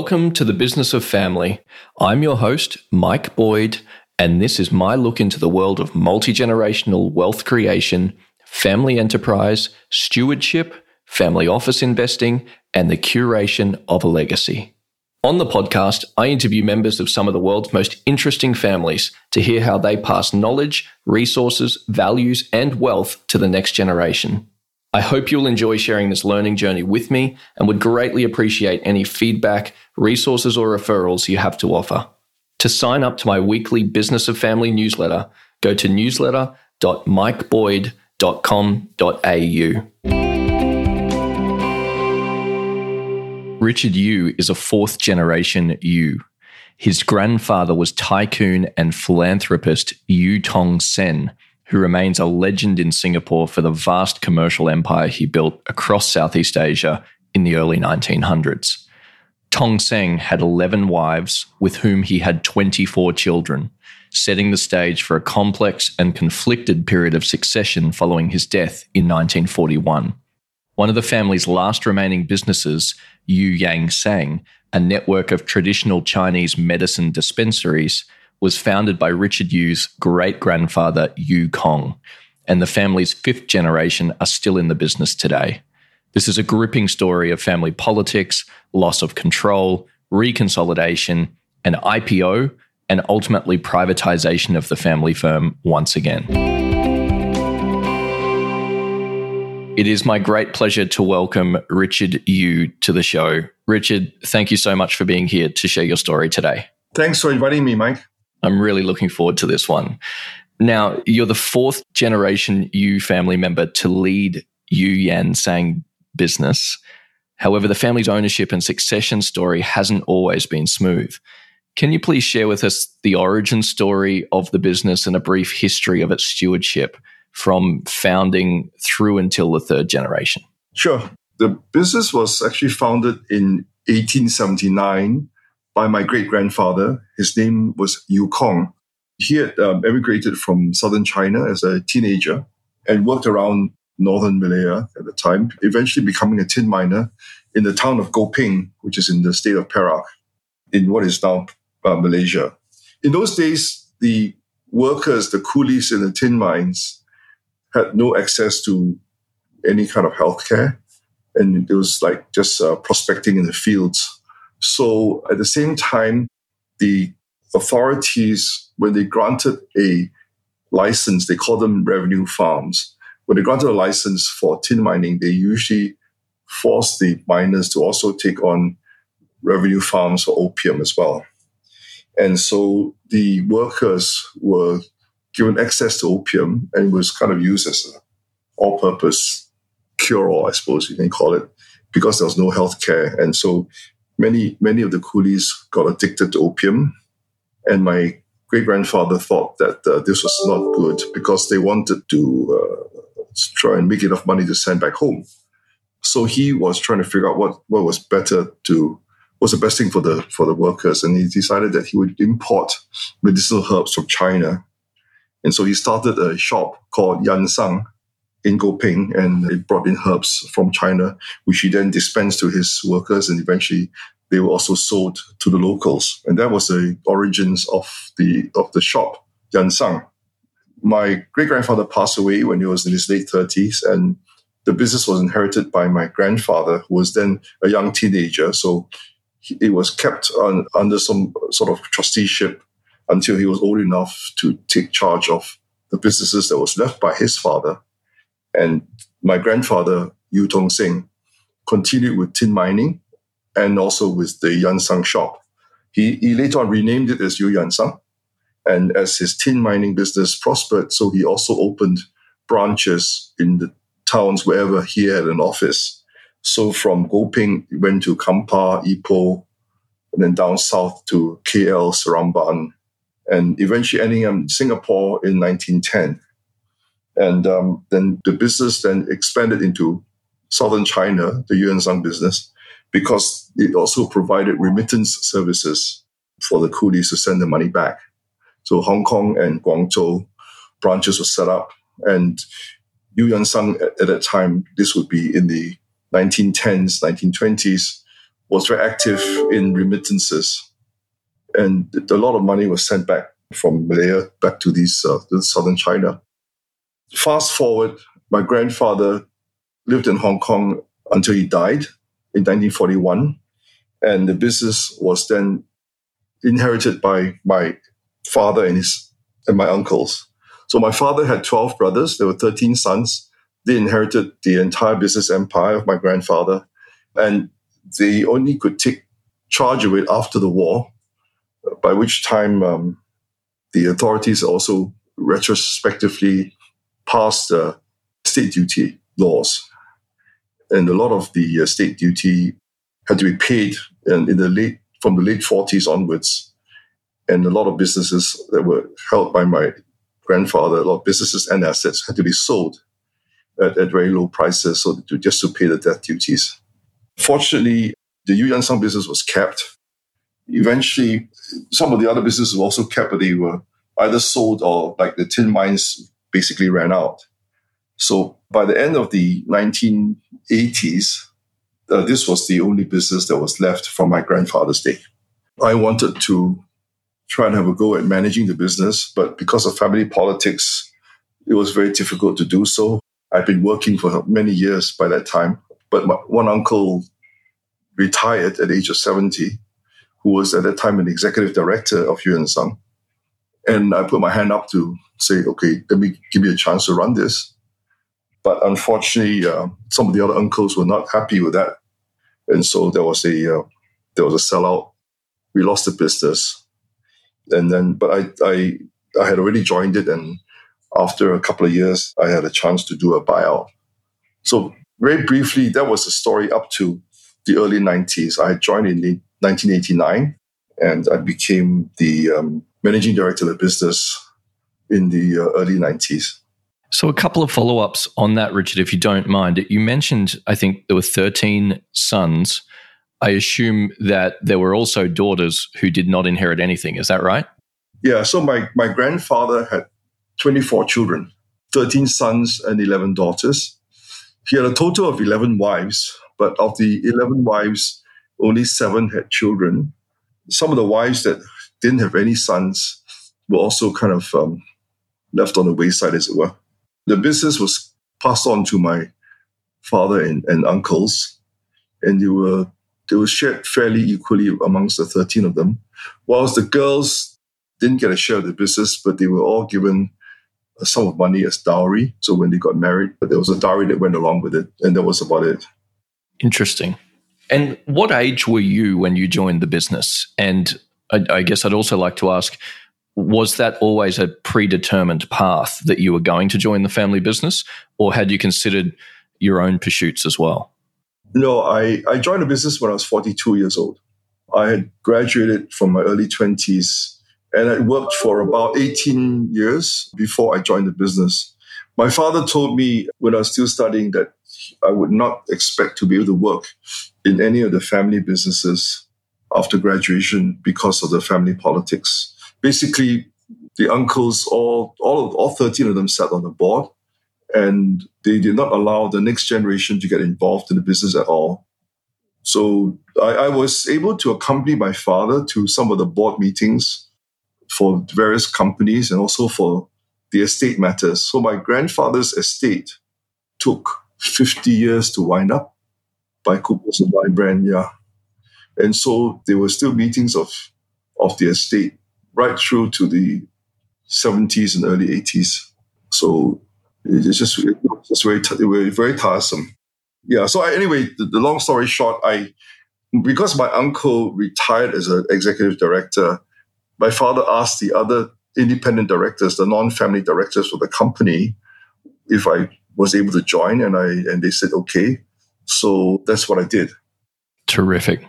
Welcome to the Business of Family. I'm your host, Mike Boyd, and this is my look into the world of multi generational wealth creation, family enterprise, stewardship, family office investing, and the curation of a legacy. On the podcast, I interview members of some of the world's most interesting families to hear how they pass knowledge, resources, values, and wealth to the next generation. I hope you'll enjoy sharing this learning journey with me and would greatly appreciate any feedback, resources, or referrals you have to offer. To sign up to my weekly Business of Family newsletter, go to newsletter.mikeboyd.com.au. Richard Eu is a fourth generation Eu. His grandfather was tycoon and philanthropist Eu Tong Sen, who remains a legend in Singapore for the vast commercial empire he built across Southeast Asia in the early 1900s. Tong Seng had 11 wives, with whom he had 24 children, setting the stage for a complex and conflicted period of succession following his death in 1941. One of the family's last remaining businesses, Eu Yan Sang, a network of traditional Chinese medicine dispensaries, was founded by Richard Eu's great grandfather, Eu Kong, and the family's fifth generation are still in the business today. This is a gripping story of family politics, loss of control, reconsolidation, and IPO, and ultimately privatization of the family firm once again. It is my great pleasure to welcome Richard Eu to the show. Richard, thank you so much for being here to share your story today. Thanks for inviting me, Mike. I'm really looking forward to this one. Now, you're the fourth generation Eu family member to lead Eu Yan Sang business. However, the family's ownership and succession story hasn't always been smooth. Can you please share with us the origin story of the business and a brief history of its stewardship from founding through until the third generation? Sure. The business was actually founded in 1879 by my great grandfather. His name was Eu Kong. He had um, emigrated from southern China as a teenager and worked around northern Malaya at the time, eventually becoming a tin miner in the town of Gopeng, which is in the state of Perak, in what is now uh, Malaysia. In those days, the workers, the coolies in the tin mines, had no access to any kind of healthcare, and it was like just uh, prospecting in the fields. So at the same time, the authorities, when they granted a license, they call them revenue farms. When they granted a license for tin mining, they usually force the miners to also take on revenue farms for opium as well. And so the workers were given access to opium and was kind of used as an all purpose cure all, I suppose you can call it, because there was no health care. And so many many of the coolies got addicted to opium, and my great grandfather thought that uh, this was not good because they wanted to uh, try and make enough money to send back home. So he was trying to figure out what what was better to what's the best thing for the for the workers, and he decided that he would import medicinal herbs from China, and so he started a shop called Yan Sang in Gopeng and it brought in herbs from China, which he then dispensed to his workers and eventually they were also sold to the locals. And that was the origins of the of the shop, Yansang. My great grandfather passed away when he was in his late 30s, and the business was inherited by my grandfather, who was then a young teenager. So it was kept on, under some sort of trusteeship until he was old enough to take charge of the businesses that was left by his father. And my grandfather, Eu Tong Sen, continued with tin mining and also with the Yansang shop. He, he later on renamed it as Eu Yan Sang. And as his tin mining business prospered, so he also opened branches in the towns wherever he had an office. So from Gopeng, he went to Kampar, Ipoh, and then down south to KL, Seremban, and eventually ending up in Singapore in 1910. And um, then the business then expanded into southern China, the Yuansang business, because it also provided remittance services for the coolies to send the money back. So Hong Kong and Guangzhou branches were set up, and Yuansang at, at that time, this would be in the 1910s, 1920s, was very active in remittances. And a lot of money was sent back from Malaya back to these uh, southern China. Fast forward, my grandfather lived in Hong Kong until he died in 1941. And the business was then inherited by my father and his and my uncles. So my father had 12 brothers. There were 13 sons. They inherited the entire business empire of my grandfather. And they only could take charge of it after the war, by which time um, the authorities also retrospectively passed uh, state duty laws. And a lot of the uh, state duty had to be paid in, in the late from the late 40s onwards. And a lot of businesses that were held by my grandfather, a lot of businesses and assets had to be sold at, at very low prices so to, just to pay the death duties. Fortunately, the Eu Yan business was kept. Eventually, some of the other businesses were also kept, but they were either sold or like the tin mines basically ran out. So by the end of the 1980s, uh, this was the only business that was left from my grandfather's day. I wanted to try and have a go at managing the business, but because of family politics, it was very difficult to do so. I'd been working for many years by that time, but my, one uncle retired at the age of 70, who was at that time an executive director of Eu Yan Sang. And I put my hand up to say, okay, let me give you a chance to run this. But unfortunately, uh, some of the other uncles were not happy with that and so there was a uh, there was a sellout. We lost the business, and then but I I I had already joined it, and after a couple of years, I had a chance to do a buyout. So very briefly, that was the story up to the early 90s. I joined in 1989, and I became the um, managing director of the business in the uh, early 90s. So, a couple of follow ups on that, Richard, if you don't mind. You mentioned, I think there were 13 sons. I assume that there were also daughters who did not inherit anything. Is that right? Yeah. So, my, my grandfather had 24 children, 13 sons and 11 daughters. He had a total of 11 wives, but of the 11 wives, only seven had children. Some of the wives that didn't have any sons were also kind of um, left on the wayside, as it were the business was passed on to my father and, and uncles, and they were they were shared fairly equally amongst the 13 of them. Whilst the girls didn't get a share of the business, but they were all given a sum of money as dowry. So when they got married, but there was a dowry that went along with it, and that was about it. Interesting. And what age were you when you joined the business? And I, I guess I'd also like to ask was that always a predetermined path that you were going to join the family business, or had you considered your own pursuits as well? No, I, I joined the business when I was 42 years old. I had graduated from my early 20s and I worked for about 18 years before I joined the business. My father told me when I was still studying that I would not expect to be able to work in any of the family businesses after graduation because of the family politics basically the uncles, all all all thirteen of them sat on the board, and they did not allow the next generation to get involved in the business at all. So I, I was able to accompany my father to some of the board meetings for various companies and also for the estate matters. So my grandfather's estate took 50 years to wind up by Coopers and Lybrand, yeah. And so there were still meetings of, of the estate right through to the 70s and early 80s. So it's just, it's just very, very, very tiresome. Yeah. So I, anyway, the, the, long story short, I, because my uncle retired as an executive director, my father asked the other independent directors, the non-family directors for the company, if I was able to join, and I and they said okay. So that's what I did. Terrific.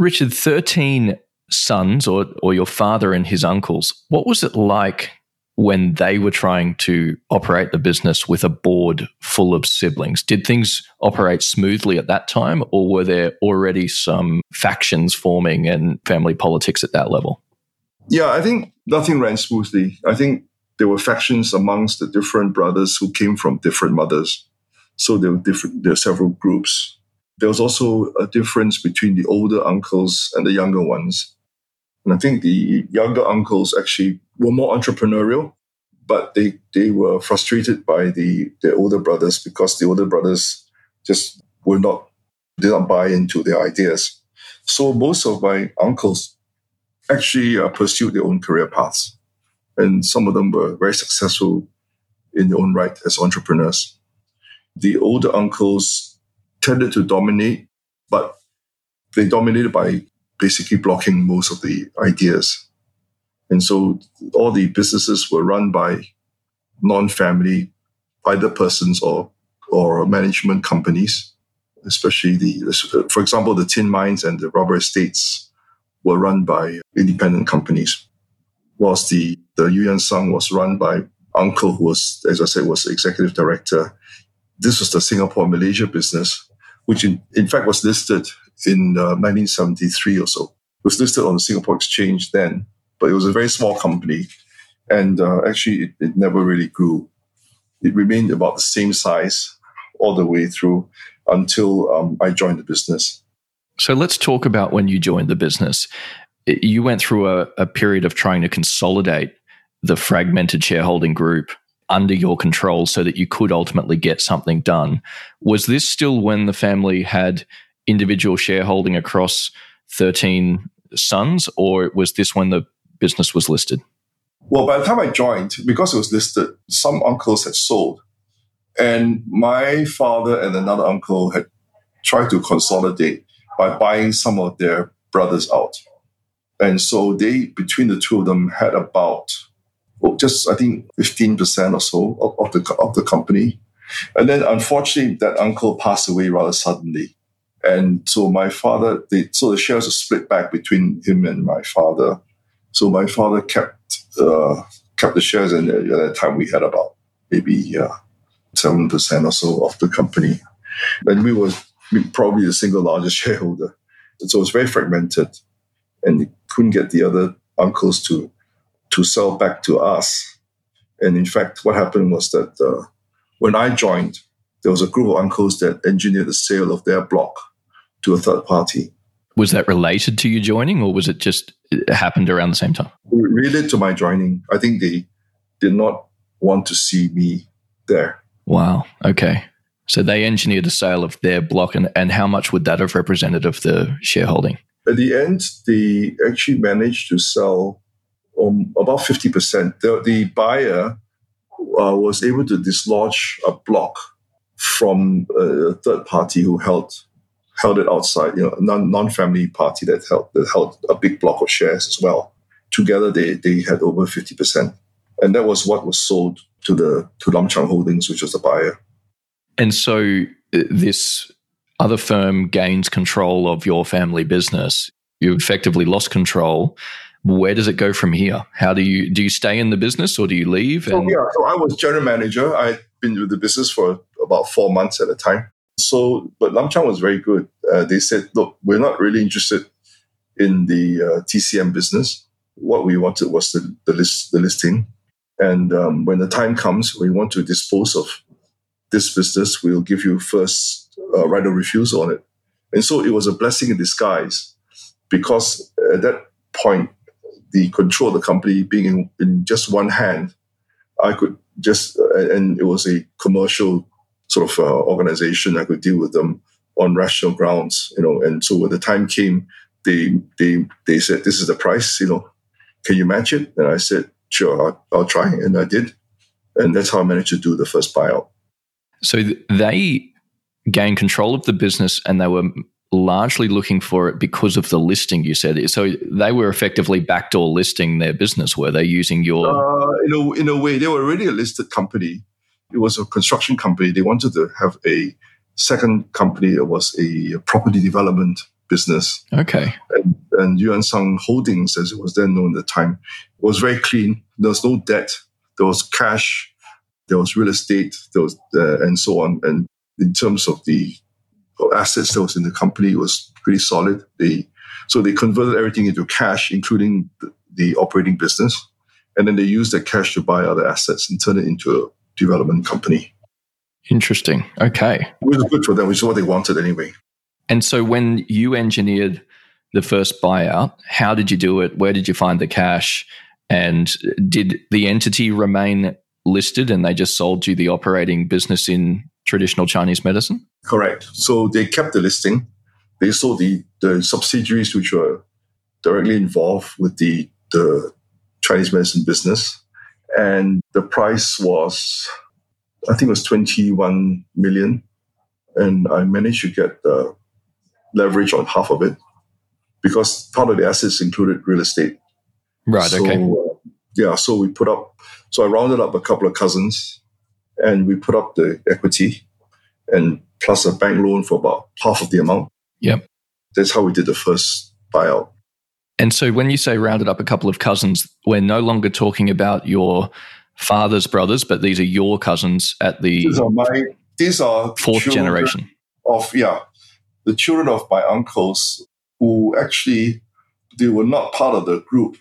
Richard, 13 sons or, or your father and his uncles, what was it like when they were trying to operate the business with a board full of siblings? Did things operate smoothly at that time, or were there already some factions forming and family politics at that level? Yeah, I think nothing ran smoothly. I think there were factions amongst the different brothers who came from different mothers. So there were different. There were several groups. There was also a difference between the older uncles and the younger ones. And I think the younger uncles actually were more entrepreneurial, but they, they were frustrated by the, the older brothers because the older brothers just were not, did not buy into their ideas. So most of my uncles actually uh, pursued their own career paths. And some of them were very successful in their own right as entrepreneurs. The older uncles tended to dominate, but they dominated by basically blocking most of the ideas. And so all the businesses were run by non-family, either persons or, or management companies, especially the, for example, the tin mines and the rubber estates were run by independent companies, whilst the, the Yuan Sang was run by uncle who was, as I said, was executive director. This was the Singapore Malaysia business, which in, in fact was listed in uh, 1973 or so. It was listed on the Singapore Exchange then, but it was a very small company. And uh, actually, it, it never really grew. It remained about the same size all the way through until um, I joined the business. So let's talk about when you joined the business. You went through a, a period of trying to consolidate the fragmented shareholding group under your control so that you could ultimately get something done. Was this still when the family had individual shareholding across 13 sons, or was this when the business was listed? Well, by the time I joined, because it was listed, some uncles had sold. And my father and another uncle had tried to consolidate by buying some of their brothers out. And so they, between the two of them, had about just I think 15% or so of, of, the of the company. And then unfortunately that uncle passed away rather suddenly. And so my father, so the shares are split back between him and my father. So my father kept uh, kept the shares, and at that time we had about maybe uh, seven uh, percent or so of the company, and we were probably the single largest shareholder. And so was very fragmented, and couldn't get the other uncles to to sell back to us. And in fact, what happened was that uh, when I joined, there was a group of uncles that engineered the sale of their block to a third party. Was that related to you joining, or was it just it happened around the same time? Related to my joining. I think they did not want to see me there. Wow. Okay. So they engineered a sale of their block, and, and how much would that have represented of the shareholding? At the end, they actually managed to sell um, about 50%. The, the buyer uh, was able to dislodge a block from a third party who held held it outside, you know, non non family party that held that held a big block of shares as well. Together, they they had over fifty percent, and that was what was sold to the to Lum Chang Holdings, which was the buyer. And so uh, this other firm gains control of your family business. You effectively lost control where does it go from here? How do you do you stay in the business or do you leave? So, yeah, so I was general manager. I'd been with the business for about four months at a time. So, but Lum Chang was very good. Uh, they said, "Look, we're not really interested in the uh, TCM business. What we wanted was the the, list, the listing, and um, when the time comes, we want to dispose of this business. We'll give you first uh, right of refusal on it." And so it was a blessing in disguise because at that point the control of the company being in, in just one hand, I could just, uh, and it was a commercial sort of uh, organization. I could deal with them on rational grounds, you know. And so when the time came, they they they said, "This is the price, you know. Can you match it?" And I said, "Sure, I'll, I'll try," and I did, and that's how I managed to do the first buyout. So they gained control of the business, and they were largely looking for it because of the listing you said. So they were effectively backdoor listing their business. Were they using your? Uh, in a in a way, they were already a listed company. It was a construction company. They wanted to have a second company that was a property development business. Okay. And, and Yuan Sang Holdings, as it was then known at the time, was very clean. There was no debt. There was cash. There was real estate. There was uh, and so on. And in terms of the assets that was in the company was pretty solid. They so they converted everything into cash, including the, the operating business, and then they used that cash to buy other assets and turn it into a development company. Interesting. Okay. Which was good for them, which is what they wanted anyway. And so when you engineered the first buyout, how did you do it? Where did you find the cash? And did the entity remain listed and they just sold you the operating business in traditional Chinese medicine? Correct. So they kept the listing. They sold the, the subsidiaries which were directly involved with the, the Chinese medicine business. And the price was, I think it was 21 million. And I managed to get the leverage on half of it because part of the assets included real estate. Right. So, okay. Uh, yeah. So we put up, so I rounded up a couple of cousins and we put up the equity and plus a bank loan for about half of the amount. Yep. That's how we did the first buyout. And so when you say rounded up a couple of cousins, we're no longer talking about your father's brothers, but these are your cousins at the these are my these are fourth generation of yeah the children of my uncles who actually they were not part of the group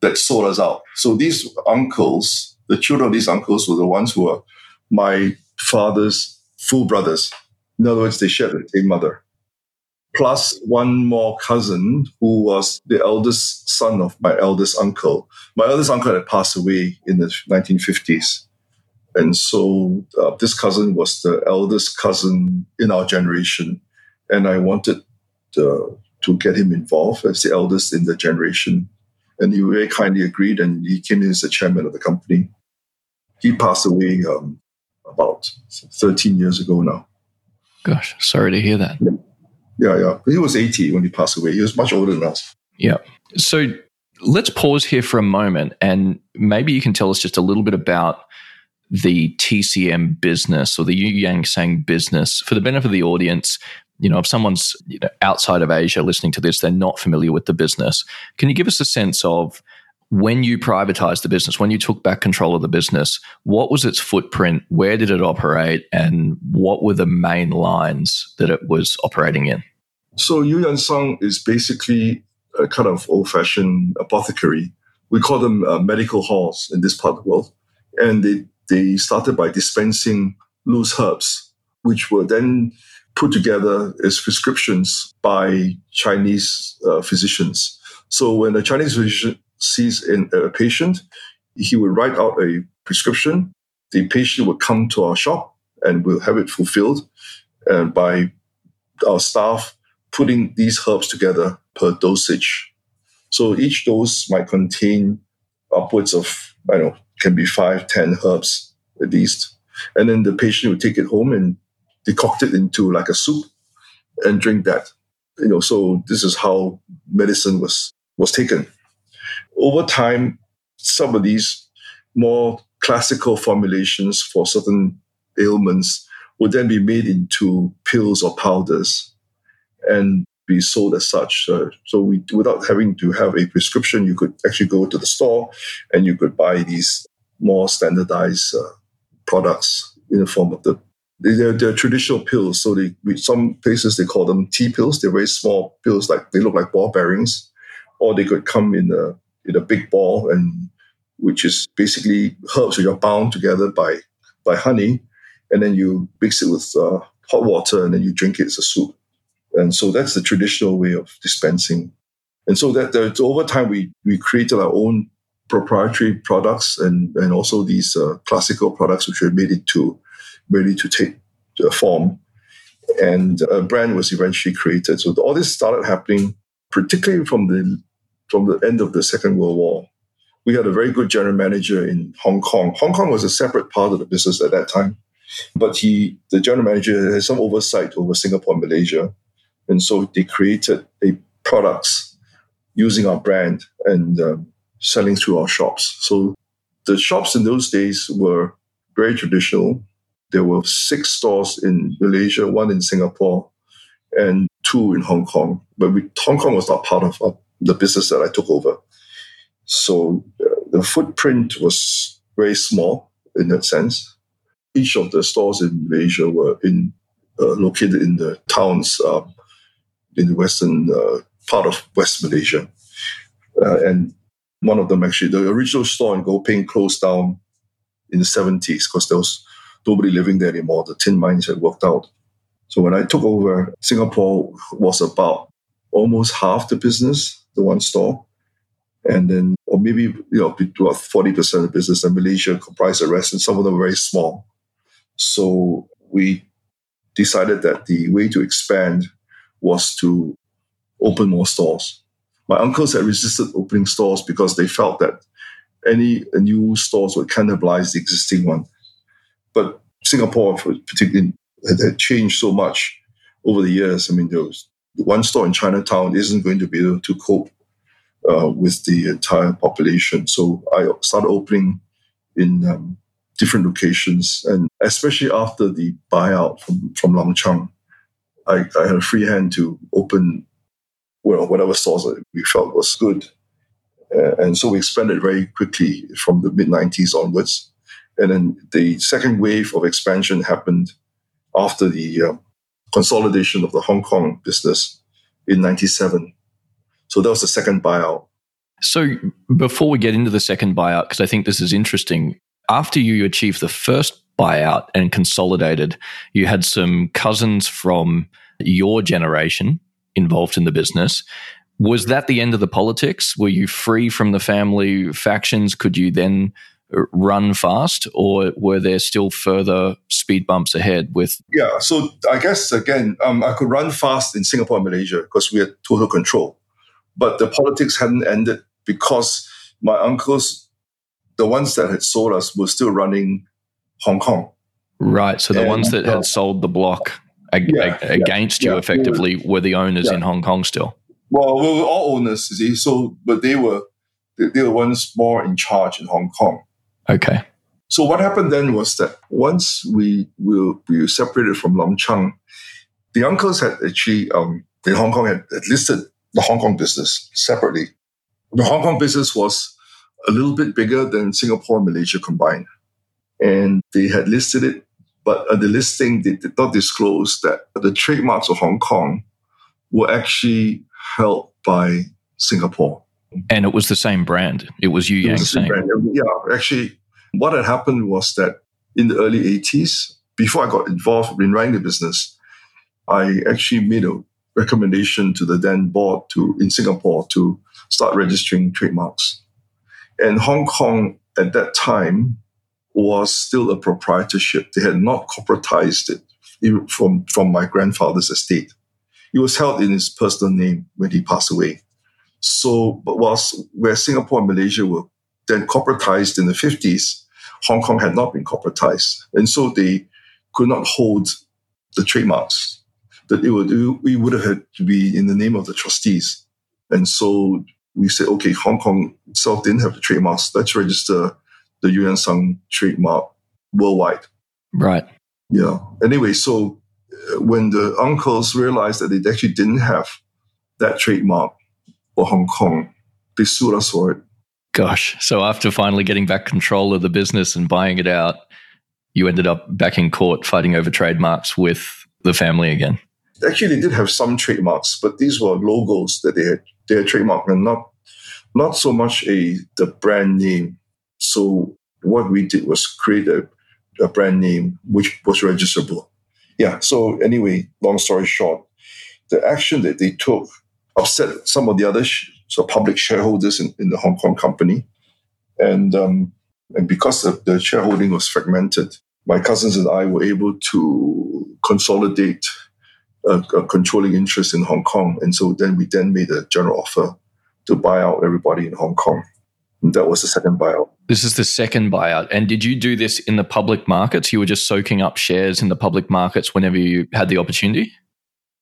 that sold us out. So these uncles, the children of these uncles, were the ones who were my father's full brothers. In other words, they shared the same mother. Plus one more cousin who was the eldest son of my eldest uncle. My eldest uncle had passed away in the 1950s. And so uh, this cousin was the eldest cousin in our generation. And I wanted uh, to get him involved as the eldest in the generation. And he very kindly agreed and he came in as the chairman of the company. He passed away um, about 13 years ago now. Gosh, sorry to hear that. Yeah, yeah. He was 80 when he passed away. He was much older than us. Yeah. So let's pause here for a moment and maybe you can tell us just a little bit about the TCM business or the Eu Yan Sang business for the benefit of the audience. You know, if someone's you know, outside of Asia listening to this, they're not familiar with the business. Can you give us a sense of when you privatized the business, when you took back control of the business, what was its footprint? Where did it operate? And what were the main lines that it was operating in? So, Eu Sang is basically a kind of old fashioned apothecary. We call them uh, medical halls in this part of the world. And they, they started by dispensing loose herbs, which were then put together as prescriptions by Chinese uh, physicians. So when a Chinese physician sees in, a patient, he would write out a prescription. The patient would come to our shop and we'll have it fulfilled and by our staff putting these herbs together per dosage. So each dose might contain upwards of, I don't know, can be five, ten herbs at least. And then the patient would take it home and decoct it into like a soup and drink that. You know, so this is how medicine was was taken. Over time, some of these more classical formulations for certain ailments would then be made into pills or powders and be sold as such. Uh, so we, without having to have a prescription, you could actually go to the store and you could buy these more standardized uh, products in the form of the they're, they're traditional pills. So they, some places they call them tea pills. They're very small pills, like they look like ball bearings, or they could come in a in a big ball, and which is basically herbs which are bound together by by honey, and then you mix it with uh, hot water, and then you drink it as a soup. And so that's the traditional way of dispensing. And so that, that over time we we created our own proprietary products and and also these uh, classical products which were made into ready to take uh, form. And a brand was eventually created. So all this started happening, particularly from the from the end of the Second World War. We had a very good general manager in Hong Kong. Hong Kong was a separate part of the business at that time, but he, the general manager, had some oversight over Singapore and Malaysia, and so they created a products using our brand and um, selling through our shops. So the shops in those days were very traditional. There were six stores in Malaysia, one in Singapore, and two in Hong Kong. But we, Hong Kong was not part of the business that I took over. So uh, the footprint was very small in that sense. Each of the stores in Malaysia were in uh, located in the towns uh, in the western uh, part of West Malaysia, uh, and one of them actually, the original store in Gopeng closed down in the 70s because there was nobody living there anymore. The tin mines had worked out. So when I took over, Singapore was about almost half the business, the one store. And then, or maybe, you know, about 40% of business, in Malaysia comprised the rest, and some of them were very small. So we decided that the way to expand was to open more stores. My uncles had resisted opening stores because they felt that any new stores would cannibalize the existing one. But Singapore, particularly, had changed so much over the years. I mean, there was one store in Chinatown isn't going to be able to cope uh, with the entire population. So I started opening in um, different locations, and especially after the buyout from from Long Chang, I, I had a free hand to open well whatever stores we felt was good, uh, and so we expanded very quickly from the mid '90s onwards. And then the second wave of expansion happened after the uh, consolidation of the Hong Kong business in 97. So that was the second buyout. So before we get into the second buyout, because I think this is interesting, after you achieved the first buyout and consolidated, you had some cousins from your generation involved in the business. Was that the end of the politics? Were you free from the family factions? Could you then run fast, or were there still further speed bumps ahead with? Yeah, so I guess again, um, I could run fast in Singapore and Malaysia because we had total control, but the politics hadn't ended because my uncles, the ones that had sold us, were still running Hong Kong. Right. So the and, ones that uh, had sold the block ag- yeah, ag- against yeah, you yeah, effectively were, were, the owners in Hong Kong still. Well, we were all owners, you see. So, but they were they, they were ones more in charge in Hong Kong. Okay. So what happened then was that once we we, we separated from Long Chang, the uncles had actually um, in Hong Kong had, had listed the Hong Kong business separately. The Hong Kong business was a little bit bigger than Singapore and Malaysia combined, and they had listed it, but at the listing they did not disclose that the trademarks of Hong Kong were actually held by Singapore. And it was the same brand. It was Eu Yan Sang. Yeah, actually, what had happened was that in the early 80s, before I got involved in running the business, I actually made a recommendation to the then board to in Singapore to start registering trademarks. And Hong Kong at that time was still a proprietorship. They had not corporatized it from, from my grandfather's estate. It was held in his personal name when he passed away. So, but whilst where Singapore and Malaysia were then corporatized in the 50s, Hong Kong had not been corporatized. And so they could not hold the trademarks. That it would, we would have had to be in the name of the trustees. And so we said, okay, Hong Kong itself didn't have the trademarks. Let's register the Yuan Sang trademark worldwide. Right. Yeah. Anyway, so uh, when the uncles realized that they actually didn't have that trademark for Hong Kong, they sued us for it. Gosh. So after finally getting back control of the business and buying it out, you ended up back in court fighting over trademarks with the family again. Actually, they did have some trademarks, but these were logos that they had they had trademarked and not not so much a the brand name. So what we did was create a, a brand name which was registrable. Yeah. So anyway, long story short, the action that they took upset some of the other so public shareholders in, in the Hong Kong company. And, um, and because the, the shareholding was fragmented, my cousins and I were able to consolidate a, a, controlling interest in Hong Kong. And so then we then made a general offer to buy out everybody in Hong Kong. And that was the second buyout. This is the second buyout. And did you do this in the public markets? You were just soaking up shares in the public markets whenever you had the opportunity?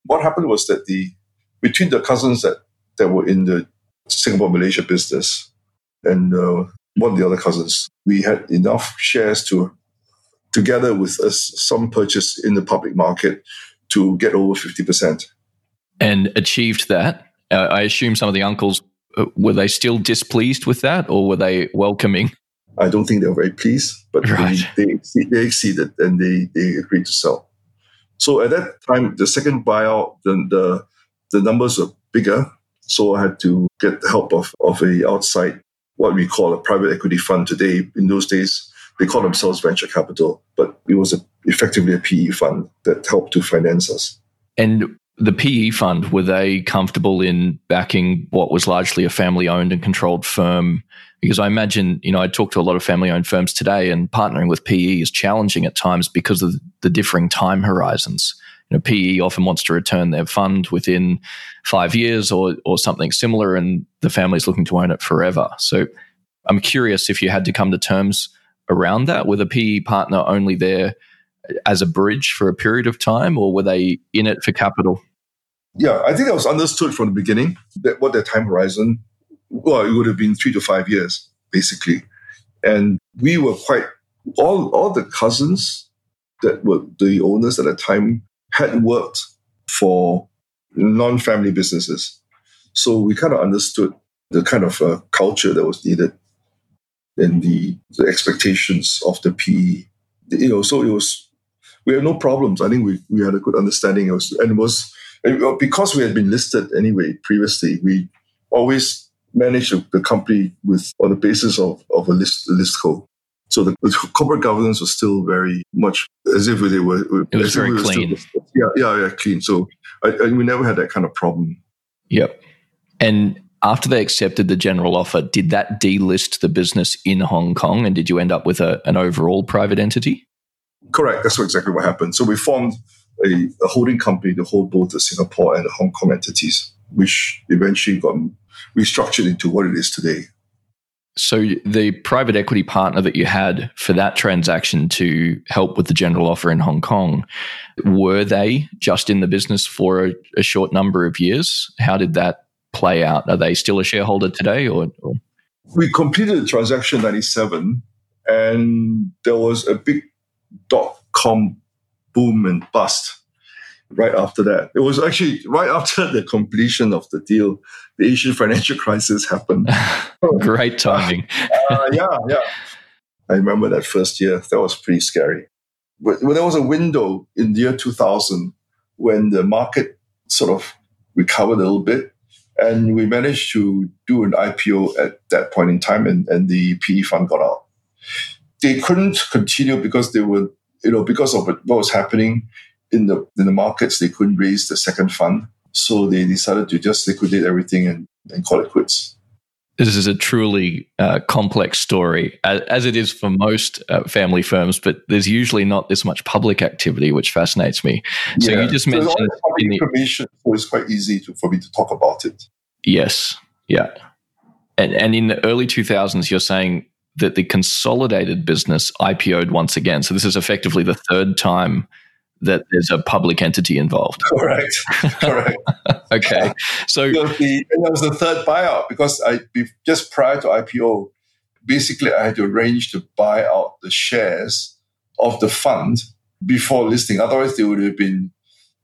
What happened was that the between the cousins that, that were in the Singapore Malaysia business and uh, one of the other cousins, we had enough shares to, together with us, some purchase in the public market to get over 50%. And achieved that. Uh, I assume some of the uncles, uh, were they still displeased with that or were they welcoming? I don't think they were very pleased, but right. they, they, they exceeded and they, they agreed to sell. So at that time, the second buyout, the, the, the numbers were bigger so I had to get the help of, of a outside, what we call a private equity fund today. In those days, they call themselves venture capital, but it was a effectively a PE fund that helped to finance us. And the PE fund, were they comfortable in backing what was largely a family owned and controlled firm? Because I imagine, you know, I talk to a lot of family owned firms today and partnering with PE is challenging at times because of the differing time horizons. You know, PE often wants to return their fund within five years or, or something similar, and the family's looking to own it forever. So I'm curious if you had to come to terms around that with a PE partner only there as a bridge for a period of time, or were they in it for capital? Yeah, I think that was understood from the beginning that what their time horizon, well, it would have been three to five years, basically. And we were quite, all, all the cousins that were the owners at the time had worked for non family businesses. So we kind of understood the kind of uh, culture that was needed and the, the expectations of the PE. You know, so it was we had no problems. I think we, we had a good understanding. It was, and it was because we had been listed anyway previously, we always managed the company with on the basis of, of a list list code. So the, the, corporate governance was still very much as if they were. It was very we clean. Still, yeah, yeah, yeah, clean. So I, I, we never had that kind of problem. Yep. And after they accepted the general offer, did that delist the business in Hong Kong, and did you end up with a, an overall private entity? Correct. That's exactly what happened. So we formed a, a, holding company to hold both the Singapore and the Hong Kong entities, which eventually got restructured into what it is today. So the private equity partner that you had for that transaction to help with the general offer in Hong Kong, were they just in the business for a, a short number of years? How did that play out? Are they still a shareholder today or, or? We completed the transaction 97 and there was a big dot com boom and bust right after that. It was actually right after the completion of the deal, the Asian financial crisis happened. Great timing. uh, yeah, yeah. I remember that first year. That was pretty scary. But, but there was a window in the year 2000 when the market sort of recovered a little bit. And we managed to do an IPO at that point in time, and, and the PE fund got out. They couldn't continue because they were you know, because of what was happening in the in the markets, they couldn't raise the second fund, so they decided to just liquidate everything and, and call it quits. This is a truly uh, complex story, as, as, it is for most uh, family firms. But there's usually not this much public activity, which fascinates me. So yeah. you just so mentioned the, information, so it's quite easy to, for me to talk about it. Yes, yeah, and and in the early 2000s, you're saying that the consolidated business IPO'd once again. So this is effectively the third time that there's a public entity involved. Correct. Correct. okay. So and that was the third buyout because I just prior to IPO, basically I had to arrange to buy out the shares of the fund before listing. Otherwise, they would have been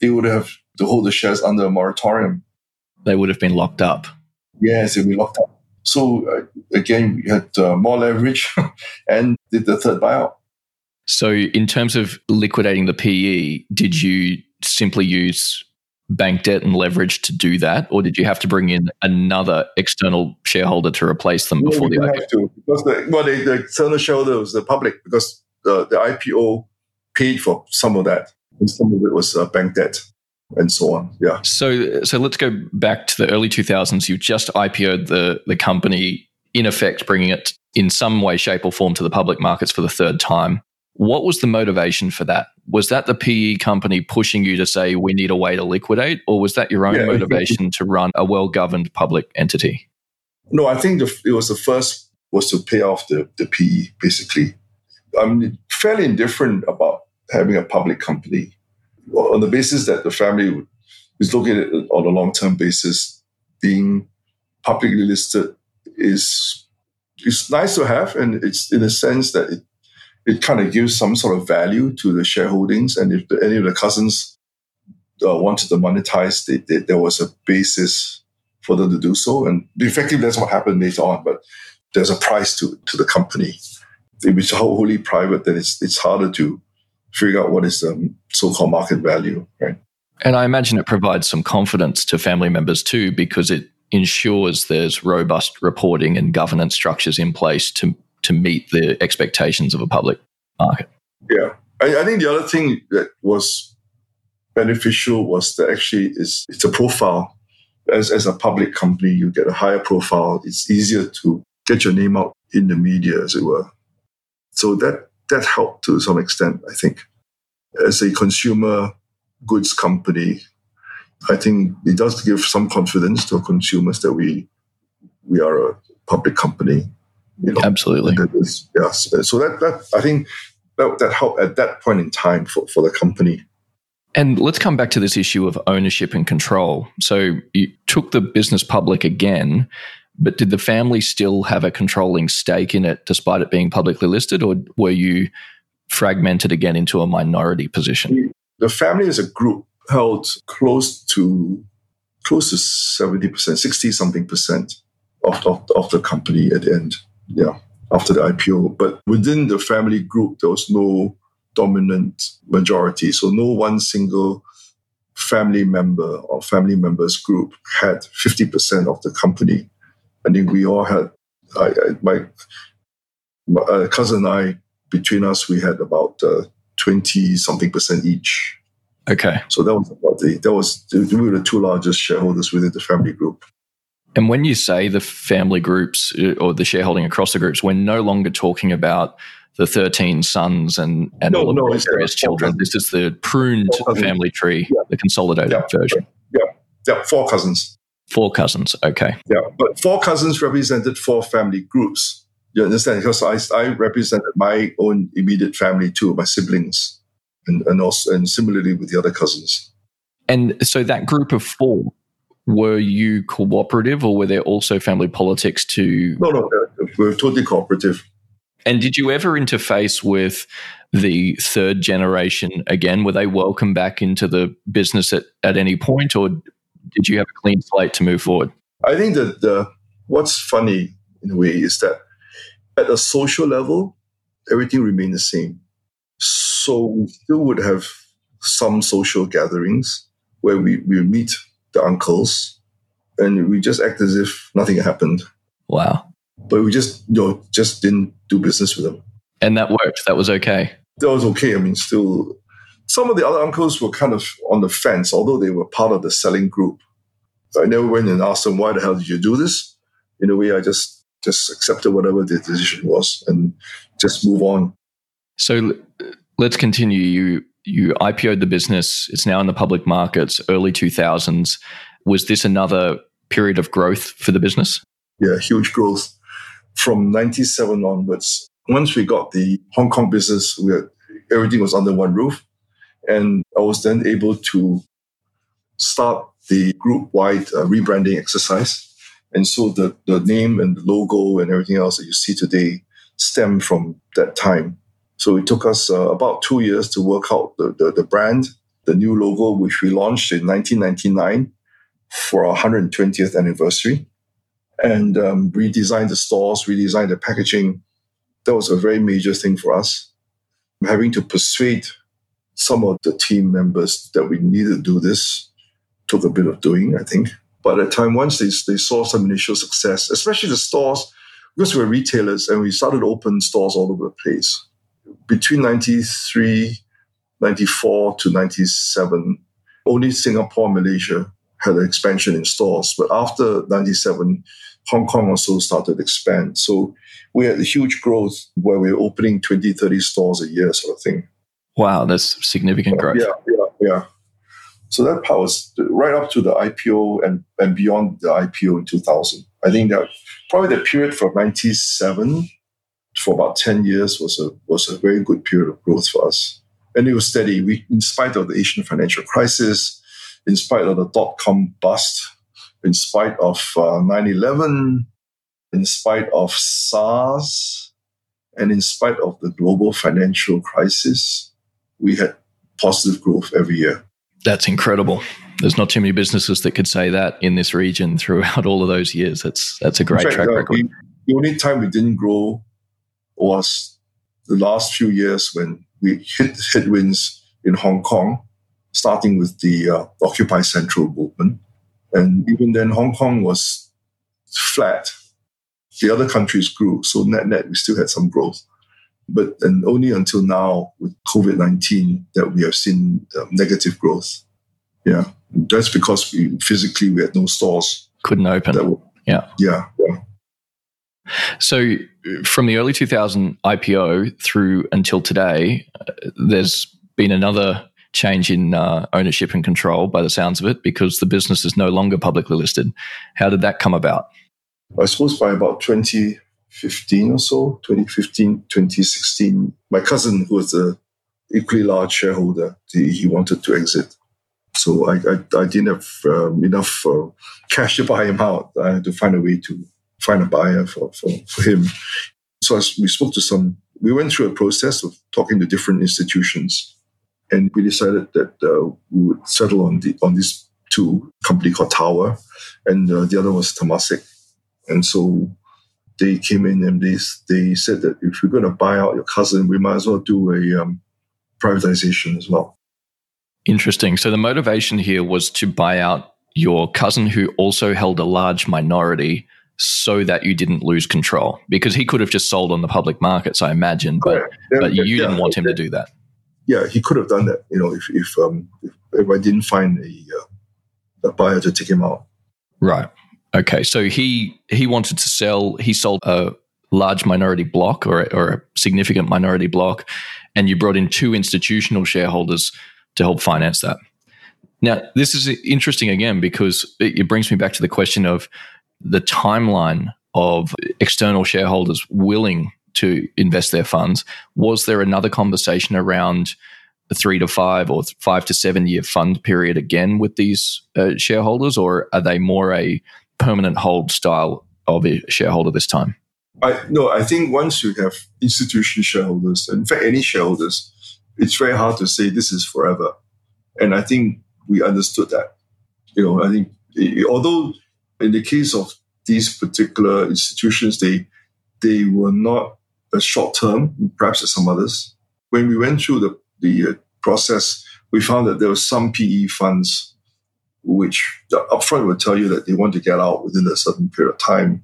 they would have to hold the shares under a moratorium. They would have been locked up. Yes, they'd be locked up. So uh, again, we had uh, more leverage and did the third buyout. So, in terms of liquidating the PE, did you simply use bank debt and leverage to do that, or did you have to bring in another external shareholder to replace them before the IPO? To, because the, well, the, the external shareholder was the public because the, the IPO paid for some of that, and some of it was uh, bank debt and so on. Yeah. So so let's go back to the early 2000s. You just IPO'd the the company, in effect, bringing it in some way, shape, or form to the public markets for the third time. What was the motivation for that? Was that the PE company pushing you to say we need a way to liquidate, or was that your own yeah, motivation to run a well governed public entity? No, I think the, it was the first was to pay off the, the PE. Basically, I'm fairly indifferent about having a public company on the basis that the family is looking at it on a long term basis, being publicly listed is is nice to have, and it's in a sense that it it kind of gives some sort of value to the shareholdings, and if the, any of the cousins uh, wanted to monetize, they, they, there was a basis for them to do so, and effectively that's what happened later on. But there's a price to to the company. If it's wholly private, then it's it's harder to figure out what is the so-called market value, right? And I imagine it provides some confidence to family members too, because it ensures there's robust reporting and governance structures in place to to meet the expectations of a public market. Yeah, I, I think the other thing that was beneficial was that actually is it's a profile. As, as a public company, you get a higher profile. It's easier to get your name out in the media, as it were. So that that helped to some extent, I think. As a consumer goods company, I think it does give some confidence to consumers that we we are a public company. You know, Absolutely. yes. So that that I think that, that helped at that point in time for, for the company. And let's come back to this issue of ownership and control. So you took the business public again, but did the family still have a controlling stake in it despite it being publicly listed, or were you fragmented again into a minority position? The family as a group held close to close to 70%, 60 something percent of, of, of the company at the end. Yeah, after the IPO. But within the family group, there was no dominant majority. So no one single family member or family members group had 50% of the company. I think we all had, I, I, my, my uh, cousin and I, between us, we had about 20 uh, something percent each. Okay. So that was about the, that was, we were the two largest shareholders within the family group. And when you say the family groups uh, or the shareholding across the groups, we're no longer talking about the 13 sons and, and no, all of no, the various children. This is the pruned family tree, yeah. the consolidated yeah. version. Yeah, yeah, four cousins. Four cousins, okay. Yeah, but four cousins represented four family groups. You understand? Because I, I represented my own immediate family too, my siblings, and, and also and similarly with the other cousins. And so that group of four, were you cooperative or were there also family politics to? No, no, uh, we are totally cooperative. And did you ever interface with the third generation again? Were they welcome back into the business at, at any point or did you have a clean slate to move forward? I think that the, what's funny in a way is that at a social level, everything remained the same. So we still would have some social gatherings where we, we meet the uncles, and we just act as if nothing happened. Wow. But we just you know just didn't do business with them. And that worked. That was okay. That was okay. I mean, still, some of the other uncles were kind of on the fence, although they were part of the selling group. So I never went and asked them, "Why the hell did you do this?" In a way, I just just accepted whatever the decision was and just move on. So let's continue. You you IPO'd the business. It's now in the public markets, early 2000s. Was this another period of growth for the business? Yeah, huge growth from 97 onwards. Once we got the Hong Kong business, we had, everything was under one roof. And I was then able to start the group wide uh, rebranding exercise. And so the, the name and the logo and everything else that you see today stem from that time. So it took us uh, about two years to work out the, the, the, brand, the new logo, which we launched in 1999 for our 120th anniversary, and um, redesigned the stores, redesigned the packaging. That was a very major thing for us. Having to persuade some of the team members that we needed to do this took a bit of doing, I think. But at the time, once they, they saw some initial success, especially the stores, because we're retailers and we started to open stores all over the place between 93, 94 to 97, only Singapore, Malaysia had an expansion in stores. But after 97, Hong Kong also started to expand. So we had a huge growth where we are opening 20, 30 stores a year sort of thing. Wow, that's significant growth. Yeah, yeah, yeah. So that part was right up to the IPO and, and beyond the IPO in 2000. I think that probably the period from 97 for about 10 years was a, was a very good period of growth for us. And it was steady. We, in spite of the Asian financial crisis, in spite of the dot com bust, in spite of uh, 9 11, in spite of SARS, and in spite of the global financial crisis, we had positive growth every year. That's incredible. There's not too many businesses that could say that in this region throughout all of those years. That's that's a great fact, track uh, record. We, the only time we didn't grow was the last few years when we hit headwinds in Hong Kong, starting with the uh, Occupy Central movement. And even then, Hong Kong was flat. The other countries grew. So net net, we still had some growth. But and only until now with COVID nineteen that we have seen um, negative growth. Yeah, that's because we physically we had no stores. Couldn't open. Were, yeah. Yeah. Yeah. So, from the early 2000 IPO through until today, uh, there's been another change in uh, ownership and control by the sounds of it because the business is no longer publicly listed. How did that come about? I suppose by about 2015 or so, 2015, 2016, my cousin, who was a equally large shareholder, he, he wanted to exit. So I, I, I didn't have um, enough uh, cash to buy him out. I had to find a way to find a buyer for, for, for him. So we spoke to some, we went through a process of talking to different institutions and we decided that uh, we would settle on the on these two company called Tower, and uh, the other was Temasek. And so they came in and they they said that if you're going to buy out your cousin, we might as well do a um, privatization as well. Interesting. So the motivation here was to buy out your cousin, who also held a large minority, so that you didn't lose control. Because he could have just sold on the public markets, I imagine, but yeah, but you yeah, didn't want him to do that yeah, he could have done that. You know, if if um, if, if I didn't find a, uh, a buyer to take him out. Right. Okay. So he he wanted to sell. He sold a large minority block or or a significant minority block, and you brought in two institutional shareholders to help finance that. Now, this is interesting again because it brings me back to the question of the timeline of external shareholders willing to invest their funds. Was there another conversation around a three to five or five to seven year fund period again with these uh, shareholders, or are they more a permanent hold style of a shareholder this time? I no, I think once you have institutional shareholders, and in fact, any shareholders, it's very hard to say this is forever. And I think we understood that. You know, I think although in the case of these particular institutions, they they were not short term, perhaps as some others. When we went through the, the uh, process, we found that there were some PE funds which the upfront would tell you that they want to get out within a certain period of time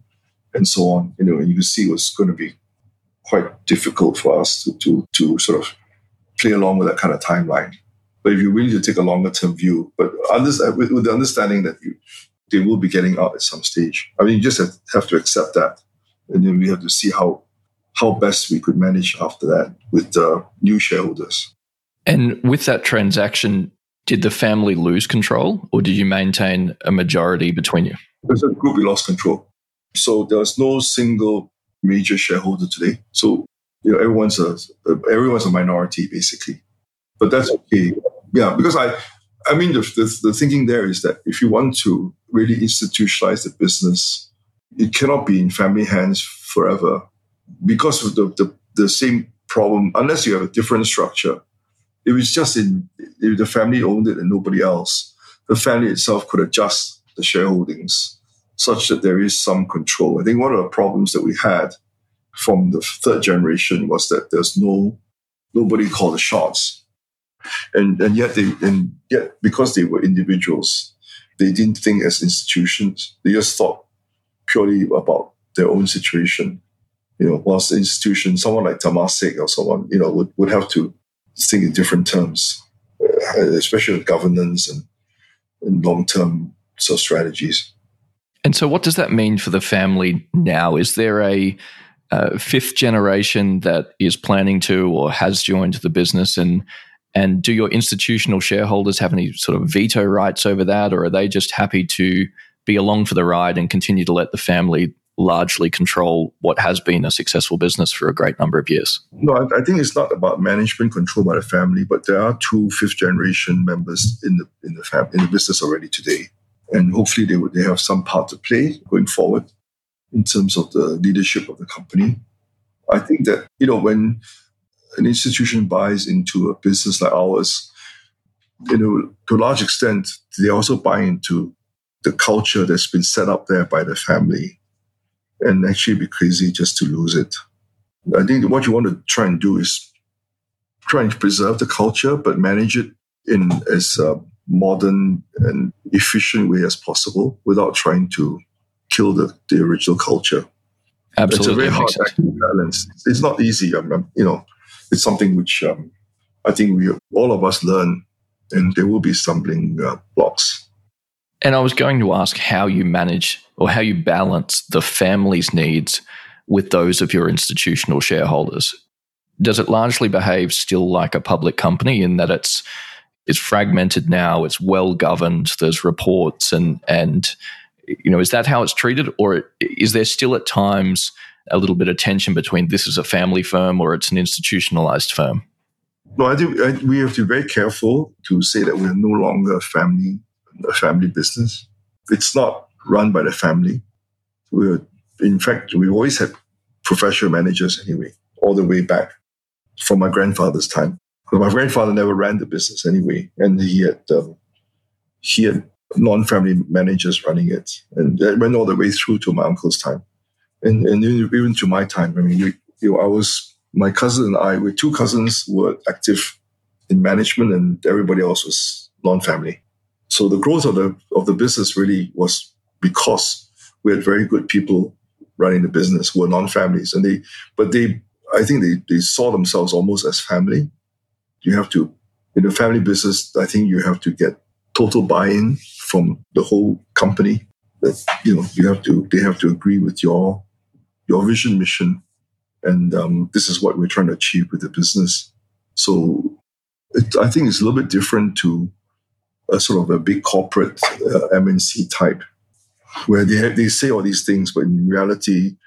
and so on. You know, and you can see it was going to be quite difficult for us to, to, to sort of play along with that kind of timeline. But if you're willing to take a longer term view, but with, with the understanding that you, they will be getting out at some stage. I mean, you just have, have to accept that. And then we have to see how how best we could manage after that with uh, new shareholders. And with that transaction, did the family lose control or did you maintain a majority between you? As a group, we lost control. So there's no single major shareholder today. So you know, everyone's a everyone's a minority basically, but that's okay. Yeah, because I, I mean, the, the, the thinking there is that if you want to really institutionalize the business, it cannot be in family hands forever because of the, the, the same problem, unless you have a different structure, if it's just in if the family owned it and nobody else, the family itself could adjust the shareholdings such that there is some control. I think one of the problems that we had from the third generation was that there's no nobody called the shots. And and yet they and yet because they were individuals, they didn't think as institutions. They just thought purely about their own situation you know, whilst the institution, someone like Temasek or someone, you know, would, would have to think in different terms, uh, especially with governance and, and long-term sort of strategies. And so, what does that mean for the family now? Is there a uh, fifth generation that is planning to or has joined the business, and and do your institutional shareholders have any sort of veto rights over that, or are they just happy to be along for the ride and continue to let the family largely control what has been a successful business for a great number of years? No, I, I think it's not about management control by the family, but there are two fifth generation members in the in the fam- in the business already today, and hopefully they would they have some part to play going forward in terms of the leadership of the company. I think that you know when an institution buys into a business like ours, you know, to a large extent, they also buy into the culture that's been set up there by the family and actually be crazy just to lose it. I think what you want to try and do is try and preserve the culture, but manage it in as a modern and efficient way as possible without trying to kill the, the original culture. Absolutely, it's a very hard balance. It's not easy. I'm, I'm, you know, it's something which um, I think we all of us learn, and there will be stumbling uh, blocks. And I was going to ask how you manage or how you balance the family's needs with those of your institutional shareholders. Does it largely behave still like a public company in that it's it's fragmented now, it's well governed, there's reports and and you know, is that how it's treated or is there still at times a little bit of tension between this is a family firm or it's an institutionalized firm? No, I think we have to be very careful to say that we're no longer a family a family business. It's not run by the family. We're, in fact, we always had professional managers anyway, all the way back from my grandfather's time. My grandfather never ran the business anyway, and he had um, he had non-family managers running it, and that went all the way through to my uncle's time, and and even to my time. I mean, you, you know, I was my cousin and I, with two cousins, were active in management, and everybody else was non-family. So the growth of the of the business really was because we had very good people running the business who were non-families, and they but they I think they they saw themselves almost as family. You have to in a family business. I think you have to get total buy-in from the whole company. That you know you have to they have to agree with your your vision mission, and um, this is what we're trying to achieve with the business. So it, I think it's a little bit different to a sort of a big corporate uh, MNC type, where they have, they say all these things, but in reality,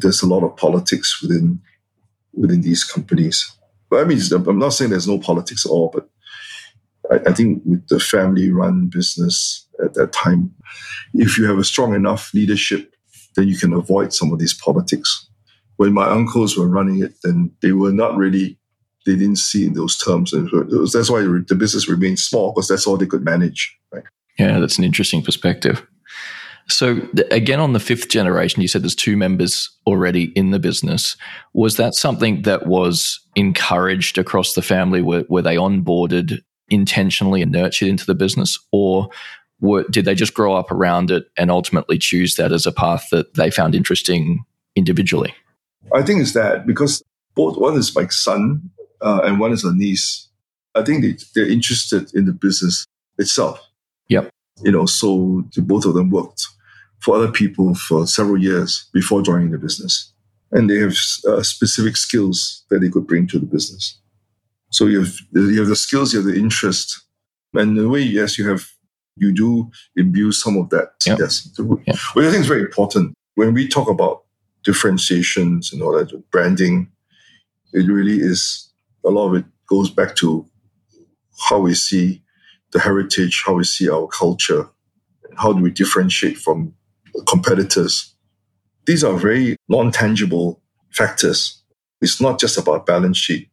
there's a lot of politics within within these companies. But I mean, I'm not saying there's no politics at all, but I, I think with the family-run business at that time, if you have a strong enough leadership, then you can avoid some of these politics. When my uncles were running it, then they were not really they didn't see in those terms. And that's why the business remained small because that's all they could manage. Right? Yeah, that's an interesting perspective. So again, on the fifth generation, you said there's two members already in the business. Was that something that was encouraged across the family? Were, were they onboarded intentionally and nurtured into the business, or were, did they just grow up around it and ultimately choose that as a path that they found interesting individually? I think it's that because both one is my son uh, and one is a niece. I think they, they're interested in the business itself. Yep. You know, so the, both of them worked for other people for several years before joining the business. And they have uh, specific skills that they could bring to the business. So you have, you have the skills, you have the interest. And in a way, yes, you have, you do imbue some of that. Yep. Yes. Yep. Well, I think it's very important when we talk about differentiations and all that, branding, it really is a lot of it goes back to how we see the heritage, how we see our culture, and how do we differentiate from competitors. These are very non-tangible factors. It's not just about balance sheet.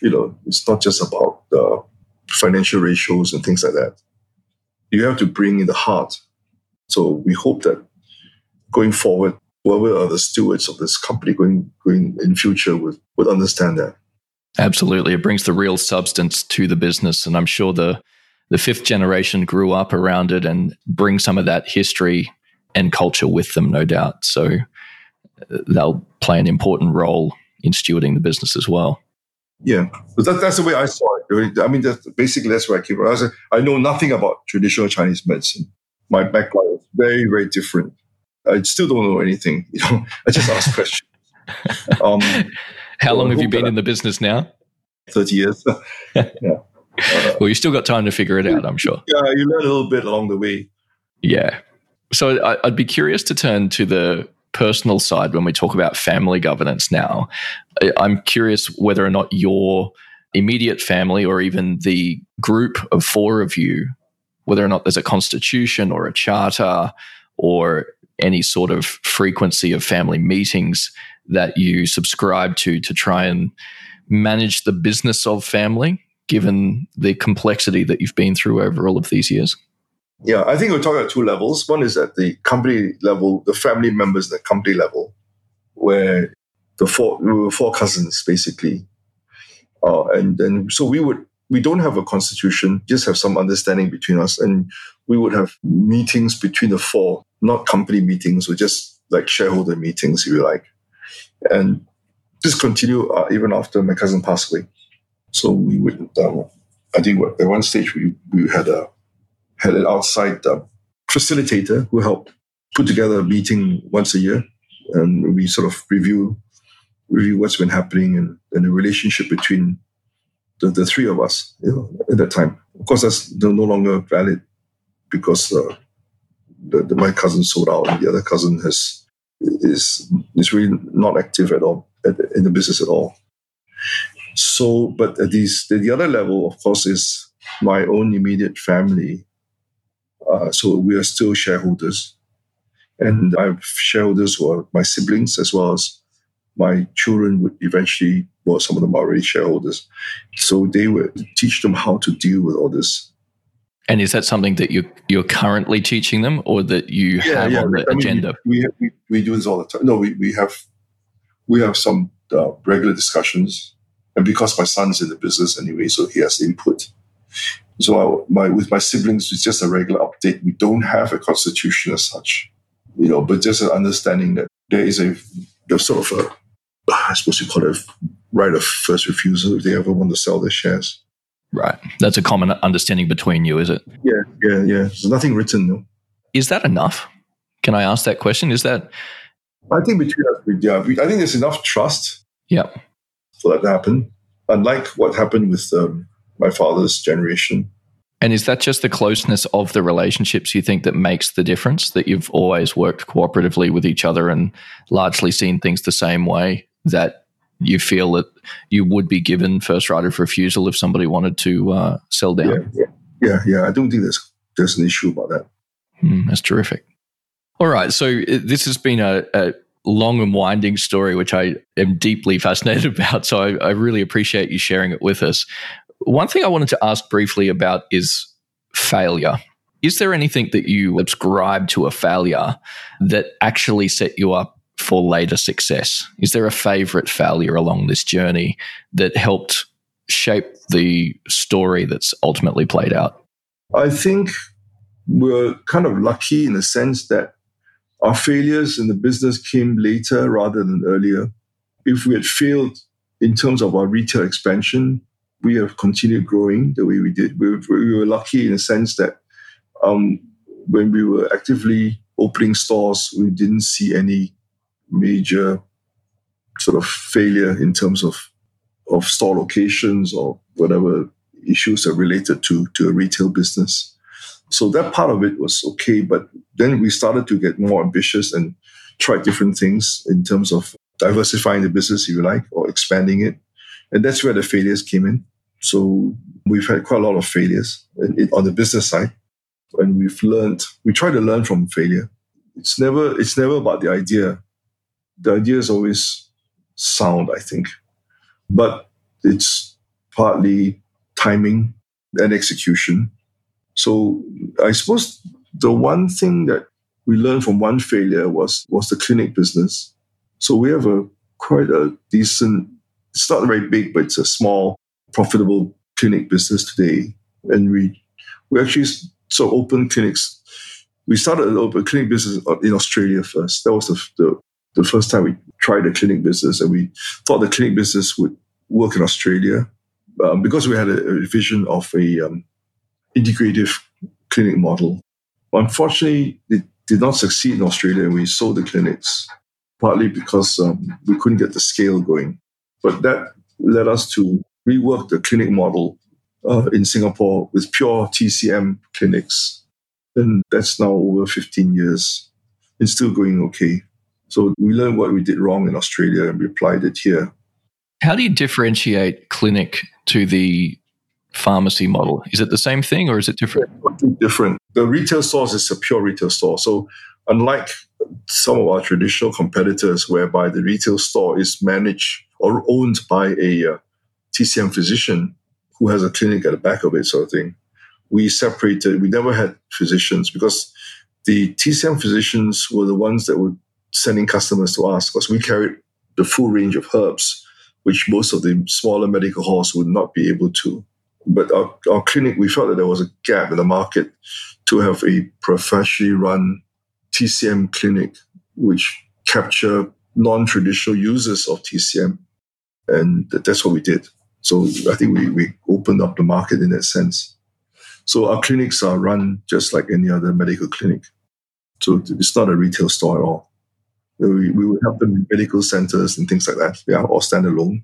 You know, it's not just about the financial ratios and things like that. You have to bring in the heart. So we hope that going forward, whoever are the stewards of this company going going in future would, would understand that. Absolutely. It brings the real substance to the business. And I'm sure the, the fifth generation grew up around it and bring some of that history and culture with them, no doubt. So uh, they'll play an important role in stewarding the business as well. Yeah, that, that's the way I saw it. I mean, that's, basically, that's where I came from. I, said, I know nothing about traditional Chinese medicine. My background is very, very different. I still don't know anything. You know, I just ask questions. Um, how long have you been in the business now? 30 years. yeah. Uh, well, you still got time to figure it out, I'm sure. Yeah, you learn a little bit along the way. Yeah. So I'd be curious to turn to the personal side when we talk about family governance now. I'm curious whether or not your immediate family or even the group of four of you, whether or not there's a constitution or a charter or any sort of frequency of family meetings that you subscribe to to try and manage the business of family, given the complexity that you've been through over all of these years? Yeah, I think we're talking at two levels. One is at the company level, the family members at the company level, where the four we were four cousins basically, uh, and then so we would we don't have a constitution, just have some understanding between us, and we would have meetings between the four, not company meetings, or just like shareholder meetings, if you like. And this continued uh, even after my cousin passed away. So we would, um, I think at one stage we, we had a had an outside uh, facilitator who helped put together a meeting once a year, and we sort of review review what's been happening and, and the relationship between the, the three of us you know, at that time. Of course, that's no longer valid because uh, the, the, my cousin sold out and the other cousin has is is really not active at all at, in the business at all. So, but at these, the other level, of course, is my own immediate family. Uh, so we are still shareholders, and I have shareholders who are my siblings as well as my children would eventually, well, some of them are already shareholders. So they would teach them how to deal with all this. And is that something that you you're currently teaching them, or that you yeah, have yeah. on the I agenda? Mean, we, we, we do this all the time. No, we, we have we have some uh, regular discussions, and because my son's in the business anyway, so he has input. So I, my with my siblings, it's just a regular update. We don't have a constitution as such, you know, but just an understanding that there is a there's sort of a I suppose you call it right of first refusal if they ever want to sell their shares. Right. That's a common understanding between you, is it? Yeah, yeah, yeah. There's nothing written, no. Is that enough? Can I ask that question? Is that? I think between us, yeah, I think there's enough trust. Yeah. For that to happen. Unlike what happened with um, my father's generation. And is that just the closeness of the relationships you think that makes the difference? That you've always worked cooperatively with each other and largely seen things the same way? That you feel that you would be given first right of refusal if somebody wanted to uh, sell down? Yeah, yeah, yeah, yeah. I don't think there's there's an issue about that. Mm, that's terrific. All right, so uh, this has been a, a long and winding story, which I am deeply fascinated about. So I, I, really appreciate you sharing it with us. One thing I wanted to ask briefly about is failure. Is there anything that you ascribe to a failure that actually set you up for later success? Is there a favorite failure along this journey that helped shape the story that's ultimately played out? I think we're kind of lucky in the sense that our failures in the business came later rather than earlier. If we had failed in terms of our retail expansion, we have continued growing the way we did. We, we were lucky in the sense that um, when we were actively opening stores, we didn't see any major sort of failure in terms of of store locations or whatever issues are related to to a retail business. So that part of it was okay, but then we started to get more ambitious and try different things in terms of diversifying the business, if you like, or expanding it. And that's where the failures came in. So we've had quite a lot of failures on the business side, and we've learned. We try to learn from failure. It's never it's never about the idea. The idea is always sound, I think, but it's partly timing and execution. So I suppose the one thing that we learned from one failure was was the clinic business. So we have a quite a decent. It's not very big, but it's a small profitable clinic business today. And we we actually so open clinics. We started an open clinic business in Australia first. That was the, the, the first time we tried a clinic business, and we thought the clinic business would work in Australia um, because we had a, a vision of a um, integrative clinic model. Unfortunately, it did not succeed in Australia, and we sold the clinics partly because um, we couldn't get the scale going. But that led us to reworked the clinic model uh, in Singapore with pure TCM clinics. And that's now over 15 years. It's still going okay. So we learned what we did wrong in Australia and we applied it here. How do you differentiate clinic to the pharmacy model? Is it the same thing or is it different? Different. The retail stores is a pure retail store. So unlike some of our traditional competitors, whereby the retail store is managed or owned by a uh, TCM physician who has a clinic at the back of it, sort of thing. We separated, we never had physicians because the TCM physicians were the ones that were sending customers to us because we carried the full range of herbs, which most of the smaller medical halls would not be able to. But our, our clinic, we felt that there was a gap in the market to have a professionally run TCM clinic which capture non-traditional users of TCM. And that's what we did. So I think we, we opened up the market in that sense. So our clinics are run just like any other medical clinic. So it's not a retail store at all. We, we will help them in medical centers and things like that. They are all standalone,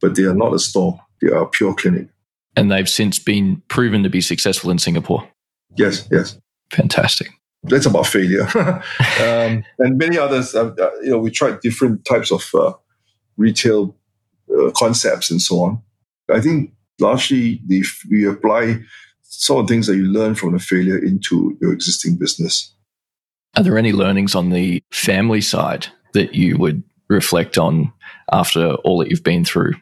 but they are not a store. They are a pure clinic. And they've since been proven to be successful in Singapore. Yes, yes. Fantastic. That's about failure. um, and many others, uh, uh, you know, we tried different types of uh, retail uh, concepts and so on. I think largely the, we apply some of the things that you learn from the failure into your existing business. Are there any learnings on the family side that you would reflect on after all that you've been through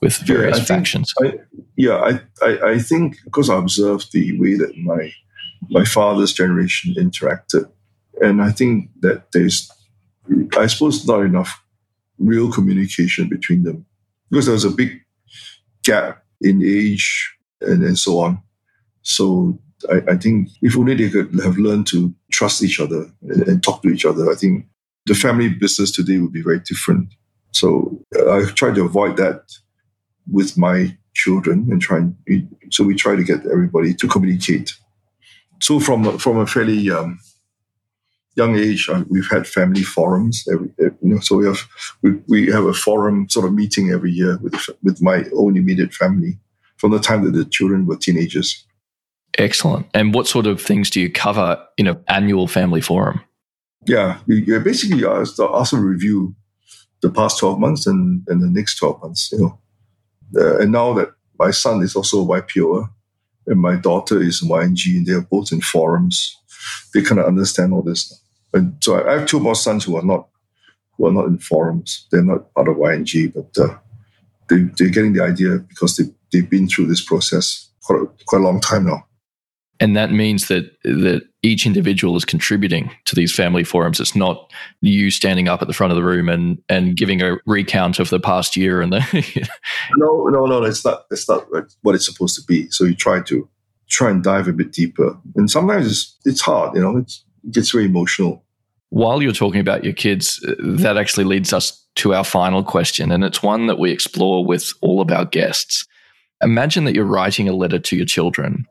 with various yeah, factions? I, yeah, I, I, I, think because I observed the way that my my father's generation interacted, and I think that there's, I suppose, not enough real communication between them because there was a big gap in age and, and so on. So I, I, think if only they could have learned to trust each other and, and, talk to each other, I think the family business today would be very different. So uh, I try to avoid that with my children and try and so we try to get everybody to communicate. So from from a fairly um, young age, uh, we've had family forums. Every, you know, so we have we, we have a forum sort of meeting every year with with my own immediate family from the time that the children were teenagers. Excellent. And what sort of things do you cover in an annual family forum? Yeah, you, basically also review the past 12 months and, and the next 12 months, you know. Uh, and now that my son is also a YPO and my daughter is YNG and they're both in forums, they kind of understand all this. And so I have two more sons who are not who are not in forums. They're not part of YNG, but uh, they, they're getting the idea because they, they've been through this process quite a, quite a long time now and that means that that each individual is contributing to these family forums. It's not you standing up at the front of the room and and giving a recount of the past year and the. no, no, no. It's not. It's not what it's supposed to be. So you try to try and dive a bit deeper, and sometimes it's it's hard. You know, it's, it gets very emotional. While you're talking about your kids, uh, that actually leads us to our final question, and it's one that we explore with all of our guests. Imagine that you're writing a letter to your children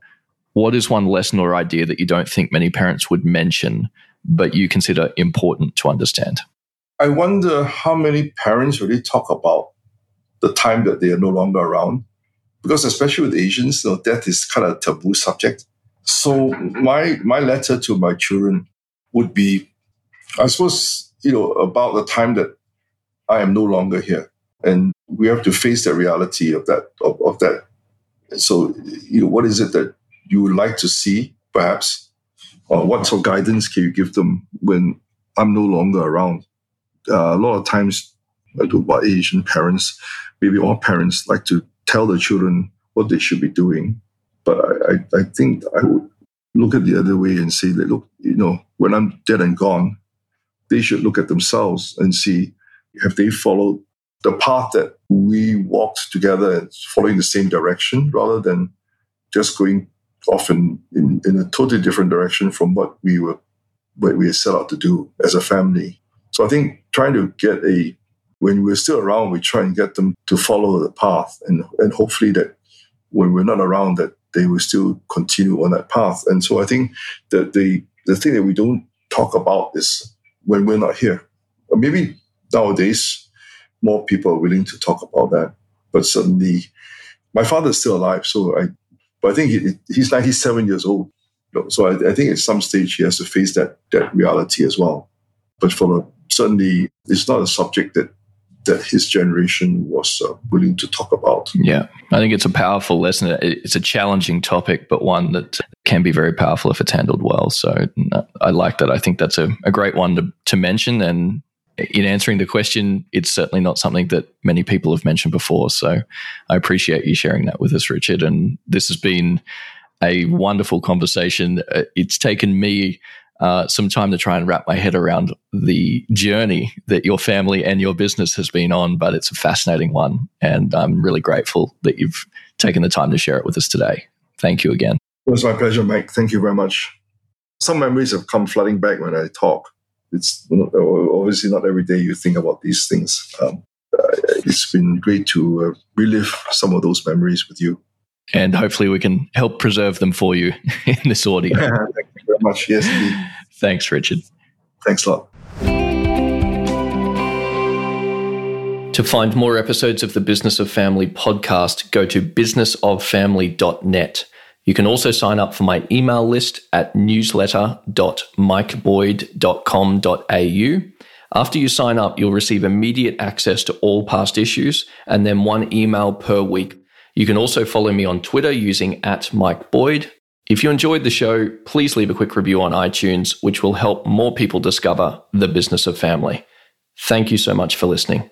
what is one lesson or idea that you don't think many parents would mention, but you consider important to understand? I wonder how many parents really talk about the time that they are no longer around. Because especially with Asians, you know, death is kind of a taboo subject. So my my letter to my children would be, I suppose, you know, about the time that I am no longer here. And we have to face the reality of that of, of that. So, you know, what is it that you would like to see, perhaps? Or what sort of guidance can you give them when I'm no longer around? Uh, a lot of times, I do about Asian parents, maybe all parents like to tell the children what they should be doing. But I, I, I think I would look at the other way and say that, look, you know, when I'm dead and gone, they should look at themselves and see have they followed the path that we walked together and following the same direction rather than just going often in, in a totally different direction from what we were what we set out to do as a family. So I think trying to get a when we're still around, we try and get them to follow the path and and hopefully that when we're not around that they will still continue on that path. And so I think that the the thing that we don't talk about is when we're not here. Maybe nowadays more people are willing to talk about that. But certainly my father is still alive, so I but I think he, he's 97 years old. So I, I, think at some stage he has to face that that reality as well. But for certainly, it's not a subject that that his generation was uh, willing to talk about. Yeah, I think it's a powerful lesson. It's a challenging topic, but one that can be very powerful if it's handled well. So I like that. I think that's a, a great one to, to mention. And in answering the question, it's certainly not something that many people have mentioned before. So I appreciate you sharing that with us, Richard. And this has been a wonderful conversation. Uh, it's taken me uh, some time to try and wrap my head around the journey that your family and your business has been on, but it's a fascinating one. And I'm really grateful that you've taken the time to share it with us today. Thank you again. It was my pleasure, Mike. Thank you very much. Some memories have come flooding back when I talk it's not, obviously not every day you think about these things. Um, uh, it's been great to uh, relive some of those memories with you. And hopefully we can help preserve them for you in this audio. Thank you very much. Yes, indeed. Thanks, Richard. Thanks a lot. To find more episodes of the Business of Family podcast, go to businessoffamily.net. You can also sign up for my email list at newsletter.mikeboyd.com.au. After you sign up, you'll receive immediate access to all past issues and then one email per week. You can also follow me on Twitter using at Mike Boyd. If you enjoyed the show, please leave a quick review on iTunes, which will help more people discover the business of family. Thank you so much for listening.